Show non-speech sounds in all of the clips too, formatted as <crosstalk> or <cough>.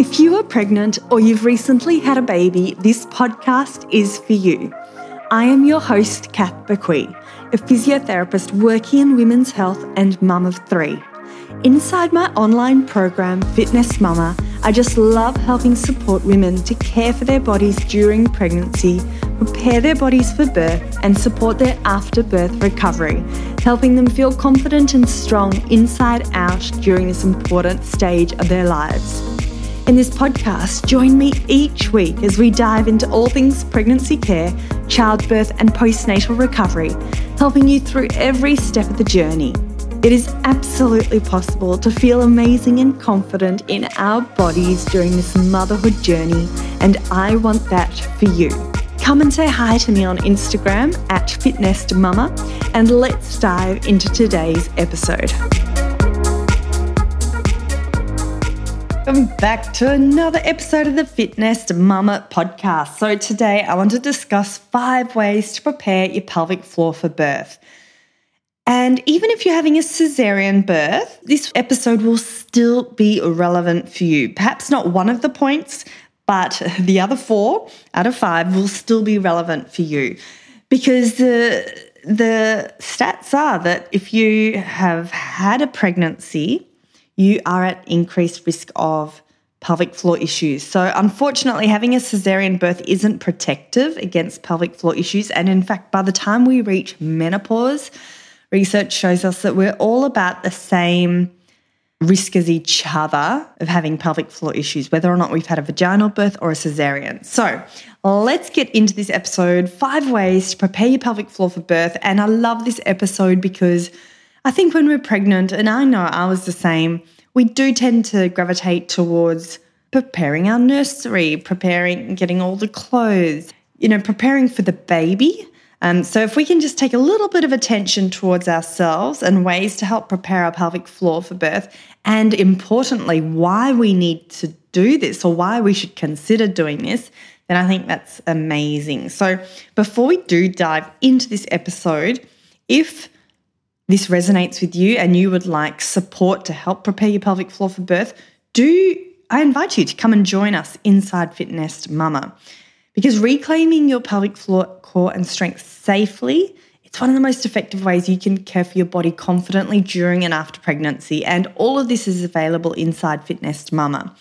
If you are pregnant or you've recently had a baby, this podcast is for you. I am your host, Kath Bequee, a physiotherapist working in women's health and mum of three. Inside my online program, FitNest Mama, I just love helping support women to care for their bodies during pregnancy, prepare their bodies for birth, and support their after birth recovery, helping them feel confident and strong inside out during this important stage of their lives. In this podcast, join me each week as we dive into all things pregnancy care, childbirth, and postnatal recovery, helping you through every step of the journey. It is absolutely possible to feel amazing and confident in our bodies during this motherhood journey, and I want that for you. Come and say hi to me on Instagram at FitNestMama, and let's dive into today's episode. Welcome back to another episode of the FitNest Mama podcast. So, today I want to discuss five ways to prepare your pelvic floor for birth. And even if you're having a cesarean birth, this episode will still be relevant for you. Perhaps not one of the points, but the other four out of five will still be relevant for you because the the stats are that if you have had a pregnancy you are at increased risk of pelvic floor issues. So, unfortunately, having a cesarean birth isn't protective against pelvic floor issues. And in fact, by the time we reach menopause, research shows us that we're all about the same risk as each other of having pelvic floor issues, whether or not we've had a vaginal birth or a cesarean. So, let's get into this episode five ways to prepare your pelvic floor for birth. And I love this episode because I think when we're pregnant, and I know I was the same, we do tend to gravitate towards preparing our nursery, preparing, getting all the clothes, you know, preparing for the baby. Um, so, if we can just take a little bit of attention towards ourselves and ways to help prepare our pelvic floor for birth, and importantly, why we need to do this or why we should consider doing this, then I think that's amazing. So, before we do dive into this episode, if this resonates with you and you would like support to help prepare your pelvic floor for birth, do I invite you to come and join us inside FitNest Mama. Because reclaiming your pelvic floor, core, and strength safely, it's one of the most effective ways you can care for your body confidently during and after pregnancy. And all of this is available inside FitNest Mama.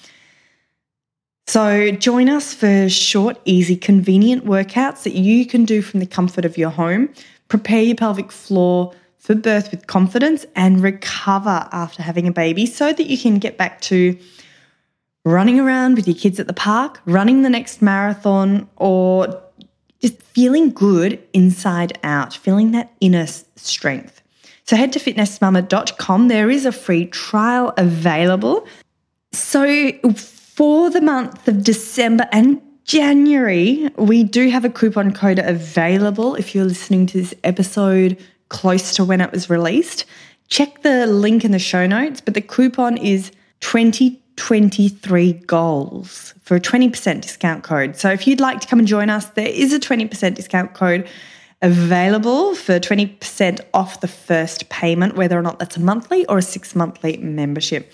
So join us for short, easy, convenient workouts that you can do from the comfort of your home. Prepare your pelvic floor for birth with confidence and recover after having a baby so that you can get back to running around with your kids at the park, running the next marathon, or just feeling good inside out, feeling that inner strength. So head to fitnestmama.com. There is a free trial available. So for the month of December and January, we do have a coupon code available if you're listening to this episode close to when it was released. Check the link in the show notes, but the coupon is 2023 goals for a 20% discount code. So if you'd like to come and join us, there is a 20% discount code available for 20% off the first payment, whether or not that's a monthly or a six monthly membership.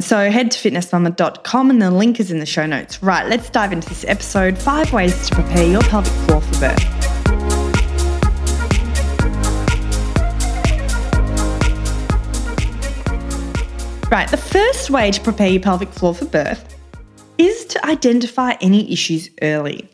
So head to fitnestmama.com and the link is in the show notes. Right, let's dive into this episode five ways to prepare your pelvic floor for birth. Right, the first way to prepare your pelvic floor for birth is to identify any issues early.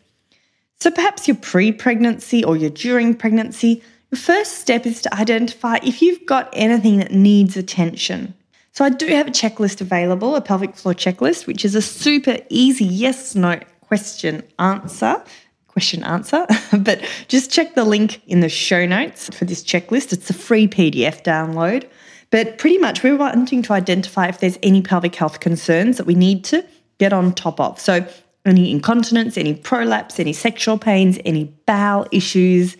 So perhaps you're pre pregnancy or you're during pregnancy. The first step is to identify if you've got anything that needs attention. So I do have a checklist available, a pelvic floor checklist, which is a super easy yes no question answer. Question answer, <laughs> but just check the link in the show notes for this checklist. It's a free PDF download. But pretty much, we're wanting to identify if there's any pelvic health concerns that we need to get on top of. So, any incontinence, any prolapse, any sexual pains, any bowel issues,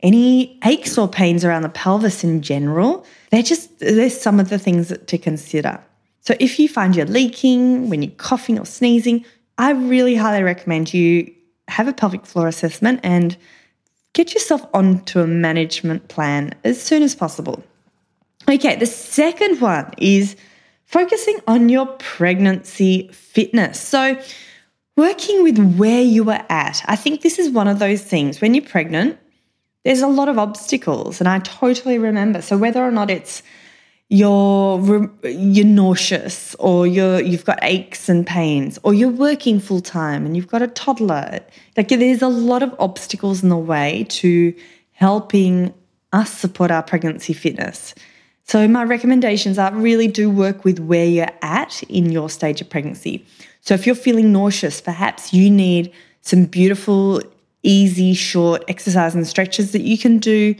any aches or pains around the pelvis in general, they're just, there's some of the things to consider. So, if you find you're leaking when you're coughing or sneezing, I really highly recommend you have a pelvic floor assessment and get yourself onto a management plan as soon as possible. Okay, the second one is focusing on your pregnancy fitness. So, working with where you are at. I think this is one of those things when you're pregnant, there's a lot of obstacles, and I totally remember. So, whether or not it's you're you're nauseous or you're you've got aches and pains or you're working full time and you've got a toddler like there's a lot of obstacles in the way to helping us support our pregnancy fitness so my recommendations are really do work with where you're at in your stage of pregnancy so if you're feeling nauseous perhaps you need some beautiful easy short exercise and stretches that you can do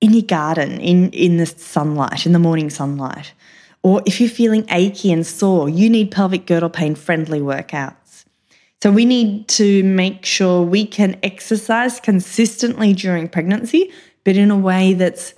in your garden, in, in the sunlight, in the morning sunlight. Or if you're feeling achy and sore, you need pelvic girdle pain friendly workouts. So we need to make sure we can exercise consistently during pregnancy, but in a way that's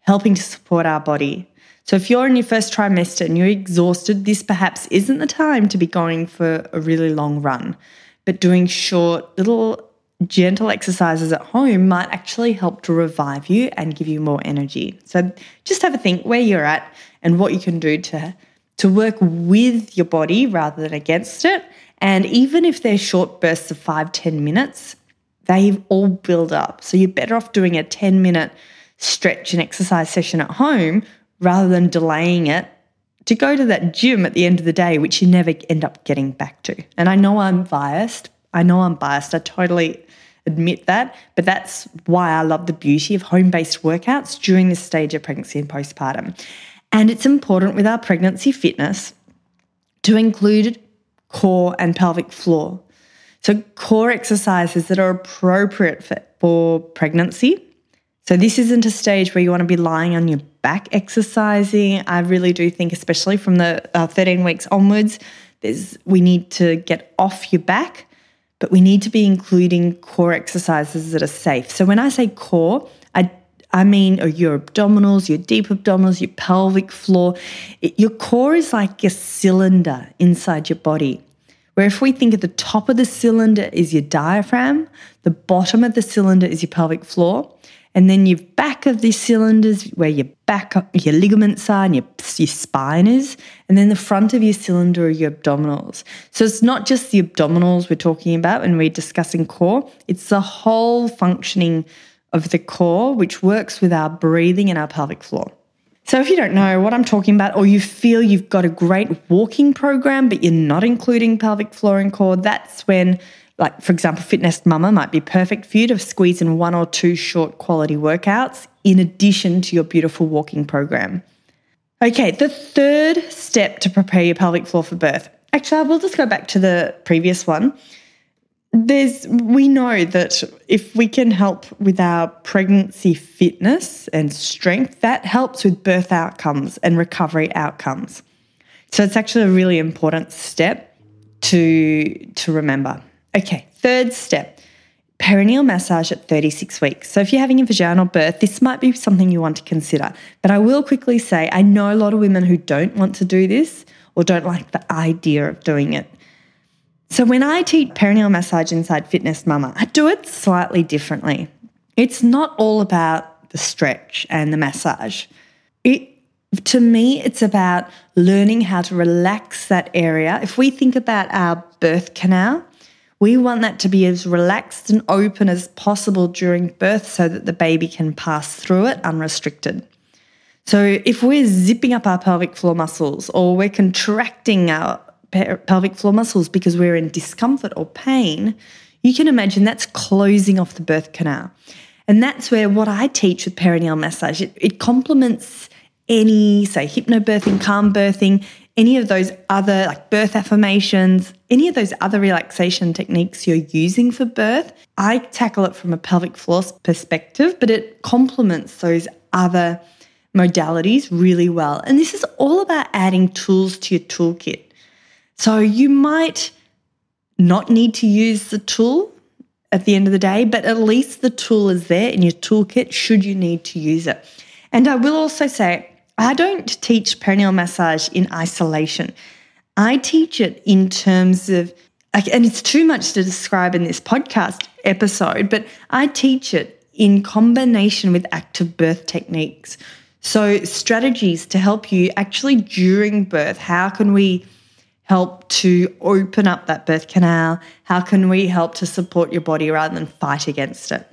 helping to support our body. So if you're in your first trimester and you're exhausted, this perhaps isn't the time to be going for a really long run, but doing short little gentle exercises at home might actually help to revive you and give you more energy. So just have a think where you're at and what you can do to to work with your body rather than against it. And even if they're short bursts of five ten minutes, they all build up. So you're better off doing a 10 minute stretch and exercise session at home rather than delaying it to go to that gym at the end of the day, which you never end up getting back to. And I know I'm biased. I know I'm biased. I totally admit that, but that's why I love the beauty of home based workouts during this stage of pregnancy and postpartum. And it's important with our pregnancy fitness to include core and pelvic floor. So, core exercises that are appropriate for, for pregnancy. So, this isn't a stage where you want to be lying on your back exercising. I really do think, especially from the uh, 13 weeks onwards, there's, we need to get off your back but we need to be including core exercises that are safe. So when I say core, I I mean your abdominals, your deep abdominals, your pelvic floor. It, your core is like a cylinder inside your body. Where if we think at the top of the cylinder is your diaphragm, the bottom of the cylinder is your pelvic floor, and then your back of the cylinders, where your back, your ligaments are, and your, your spine is, and then the front of your cylinder are your abdominals. So it's not just the abdominals we're talking about when we're discussing core; it's the whole functioning of the core, which works with our breathing and our pelvic floor. So, if you don't know what I'm talking about, or you feel you've got a great walking program, but you're not including pelvic floor and core, that's when like for example, FitNest Mama might be perfect for you to squeeze in one or two short quality workouts in addition to your beautiful walking program. Okay, the third step to prepare your pelvic floor for birth. Actually, I will just go back to the previous one. There's we know that if we can help with our pregnancy fitness and strength, that helps with birth outcomes and recovery outcomes. So it's actually a really important step to to remember. Okay, third step perineal massage at 36 weeks. So, if you're having a vaginal birth, this might be something you want to consider. But I will quickly say I know a lot of women who don't want to do this or don't like the idea of doing it. So, when I teach perineal massage inside FitNest Mama, I do it slightly differently. It's not all about the stretch and the massage. It to me, it's about learning how to relax that area. If we think about our birth canal, we want that to be as relaxed and open as possible during birth so that the baby can pass through it unrestricted. So, if we're zipping up our pelvic floor muscles or we're contracting our pelvic floor muscles because we're in discomfort or pain, you can imagine that's closing off the birth canal. And that's where what I teach with perineal massage, it, it complements any, say, hypnobirthing, calm birthing, any of those other like birth affirmations, any of those other relaxation techniques you're using for birth, I tackle it from a pelvic floor perspective, but it complements those other modalities really well. And this is all about adding tools to your toolkit. So you might not need to use the tool at the end of the day, but at least the tool is there in your toolkit should you need to use it. And I will also say, I don't teach perineal massage in isolation. I teach it in terms of, and it's too much to describe in this podcast episode, but I teach it in combination with active birth techniques. So, strategies to help you actually during birth. How can we help to open up that birth canal? How can we help to support your body rather than fight against it?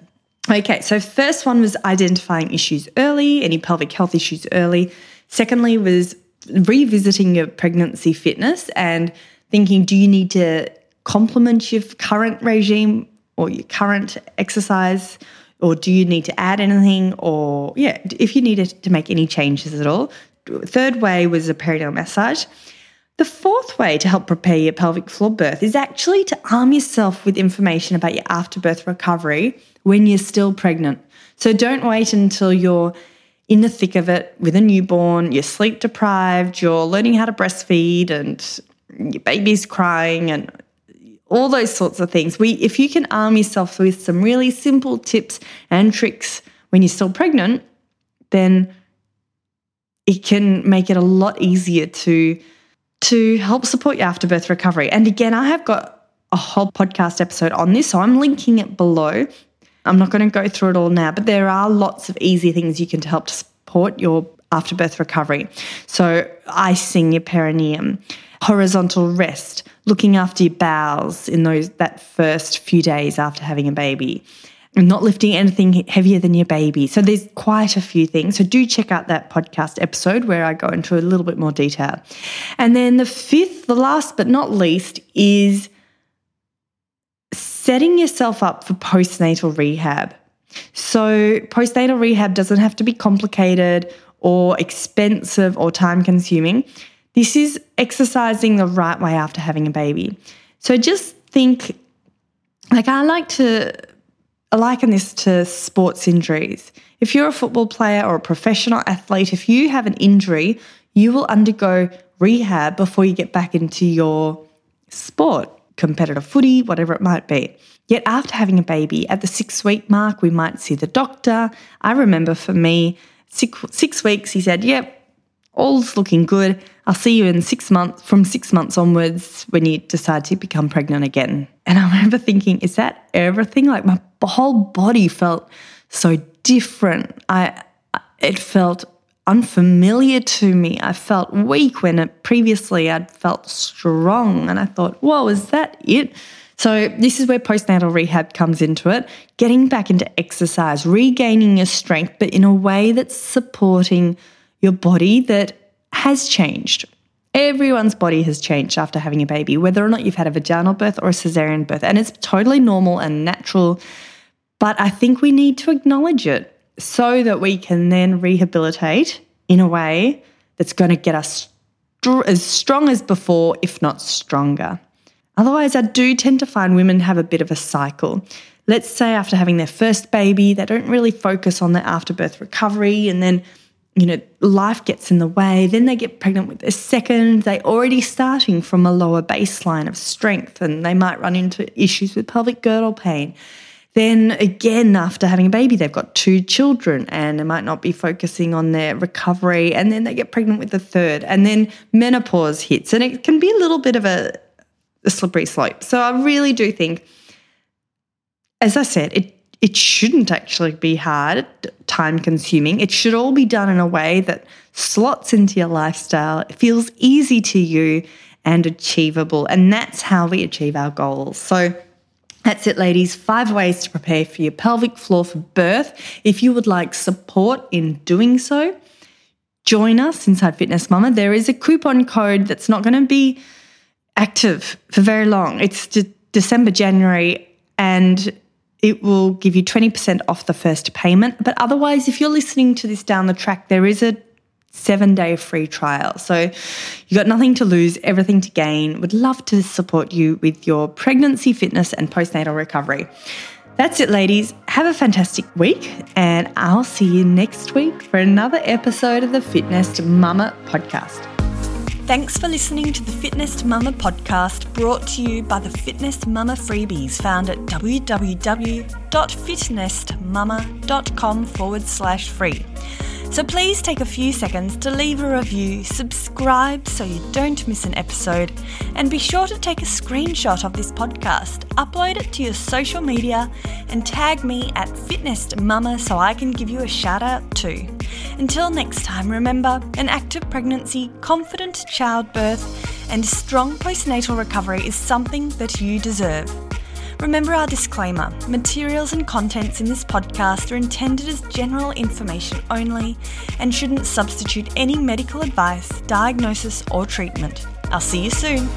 Okay, so first one was identifying issues early, any pelvic health issues early. Secondly, was revisiting your pregnancy fitness and thinking, do you need to complement your current regime or your current exercise? Or do you need to add anything? Or, yeah, if you needed to make any changes at all. Third way was a perineal massage. The fourth way to help prepare your pelvic floor birth is actually to arm yourself with information about your afterbirth recovery when you're still pregnant. So don't wait until you're in the thick of it with a newborn, you're sleep deprived, you're learning how to breastfeed and your baby's crying and all those sorts of things. We if you can arm yourself with some really simple tips and tricks when you're still pregnant, then it can make it a lot easier to to help support your afterbirth recovery. And again, I have got a whole podcast episode on this, so I'm linking it below. I'm not going to go through it all now, but there are lots of easy things you can to help to support your afterbirth recovery. So, icing your perineum, horizontal rest, looking after your bowels in those that first few days after having a baby, and not lifting anything heavier than your baby. So there's quite a few things. So do check out that podcast episode where I go into a little bit more detail. And then the fifth, the last but not least, is setting yourself up for postnatal rehab. So postnatal rehab doesn't have to be complicated or expensive or time consuming. This is exercising the right way after having a baby. So just think like I like to liken this to sports injuries. If you're a football player or a professional athlete, if you have an injury, you will undergo rehab before you get back into your sport, competitive footy, whatever it might be. Yet after having a baby, at the six week mark, we might see the doctor. I remember for me, six, six weeks, he said, Yep, all's looking good. I'll see you in six months, from six months onwards, when you decide to become pregnant again. And I remember thinking, is that everything? Like my whole body felt so different. I, it felt unfamiliar to me. I felt weak when it, previously I'd felt strong. And I thought, whoa, is that it? So, this is where postnatal rehab comes into it getting back into exercise, regaining your strength, but in a way that's supporting your body that has changed. Everyone's body has changed after having a baby, whether or not you've had a vaginal birth or a cesarean birth. And it's totally normal and natural. But I think we need to acknowledge it so that we can then rehabilitate in a way that's going to get us as strong as before, if not stronger. Otherwise, I do tend to find women have a bit of a cycle. Let's say after having their first baby, they don't really focus on their afterbirth recovery and then you know, life gets in the way. Then they get pregnant with a second. They're already starting from a lower baseline of strength and they might run into issues with pelvic girdle pain. Then again, after having a baby, they've got two children and they might not be focusing on their recovery. And then they get pregnant with the third. And then menopause hits. And it can be a little bit of a, a slippery slope. So I really do think, as I said, it it shouldn't actually be hard, time consuming. It should all be done in a way that slots into your lifestyle, it feels easy to you, and achievable. And that's how we achieve our goals. So, that's it, ladies. Five ways to prepare for your pelvic floor for birth. If you would like support in doing so, join us inside FitNest Mama. There is a coupon code that's not going to be active for very long. It's de- December, January, and it will give you 20% off the first payment. But otherwise, if you're listening to this down the track, there is a seven day free trial. So you got nothing to lose, everything to gain. Would love to support you with your pregnancy, fitness, and postnatal recovery. That's it, ladies. Have a fantastic week, and I'll see you next week for another episode of the FitNest Mama podcast. Thanks for listening to the FitNest Mama podcast brought to you by the FitNest Mama freebies found at www.fitnestmama.com forward slash free. So please take a few seconds to leave a review, subscribe so you don't miss an episode, and be sure to take a screenshot of this podcast, upload it to your social media, and tag me at FitNest Mama so I can give you a shout out too. Until next time, remember an active pregnancy, confident childbirth, and strong postnatal recovery is something that you deserve. Remember our disclaimer materials and contents in this podcast are intended as general information only and shouldn't substitute any medical advice, diagnosis, or treatment. I'll see you soon.